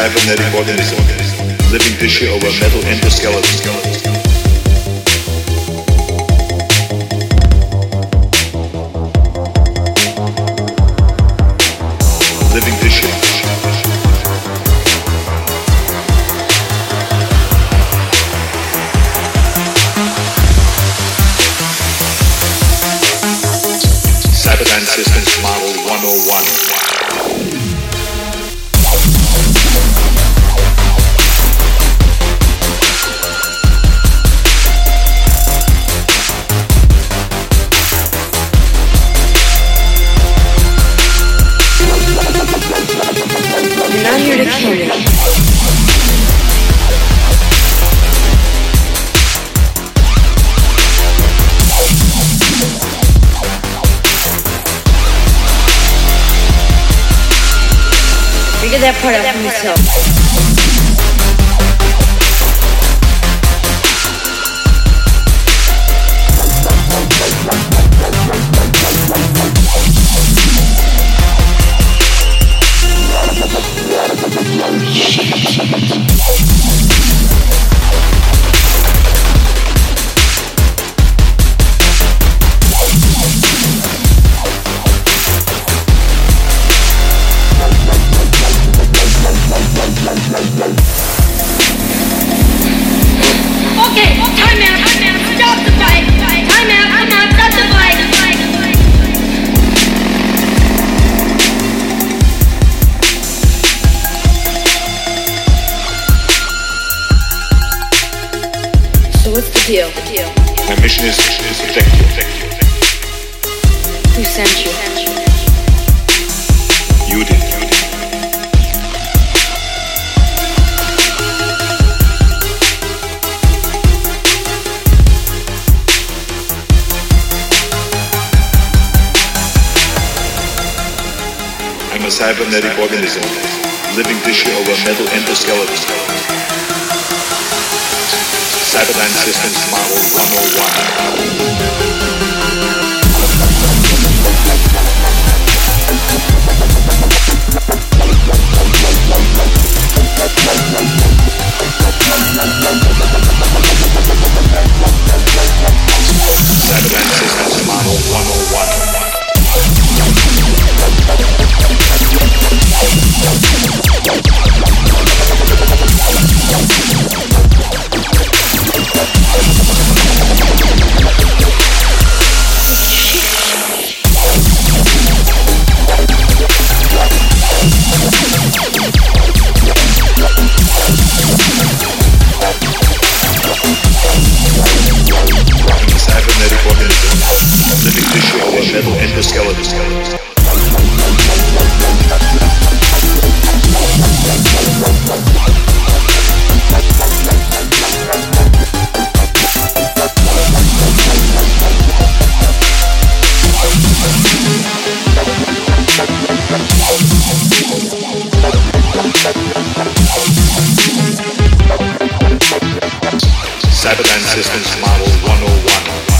cybernetic organism, living tissue over metal endoskeleton. Living tissue. Systems Model 101. That part out for yourself. Okay, deal? My mission is to protect you. Who sent you? You did. You did. I'm a cybernetic organism, living tissue over metal endoskeleton. Cyberdyne Systems Model 101. Metal endoskeleton. Cyberdyne Systems oh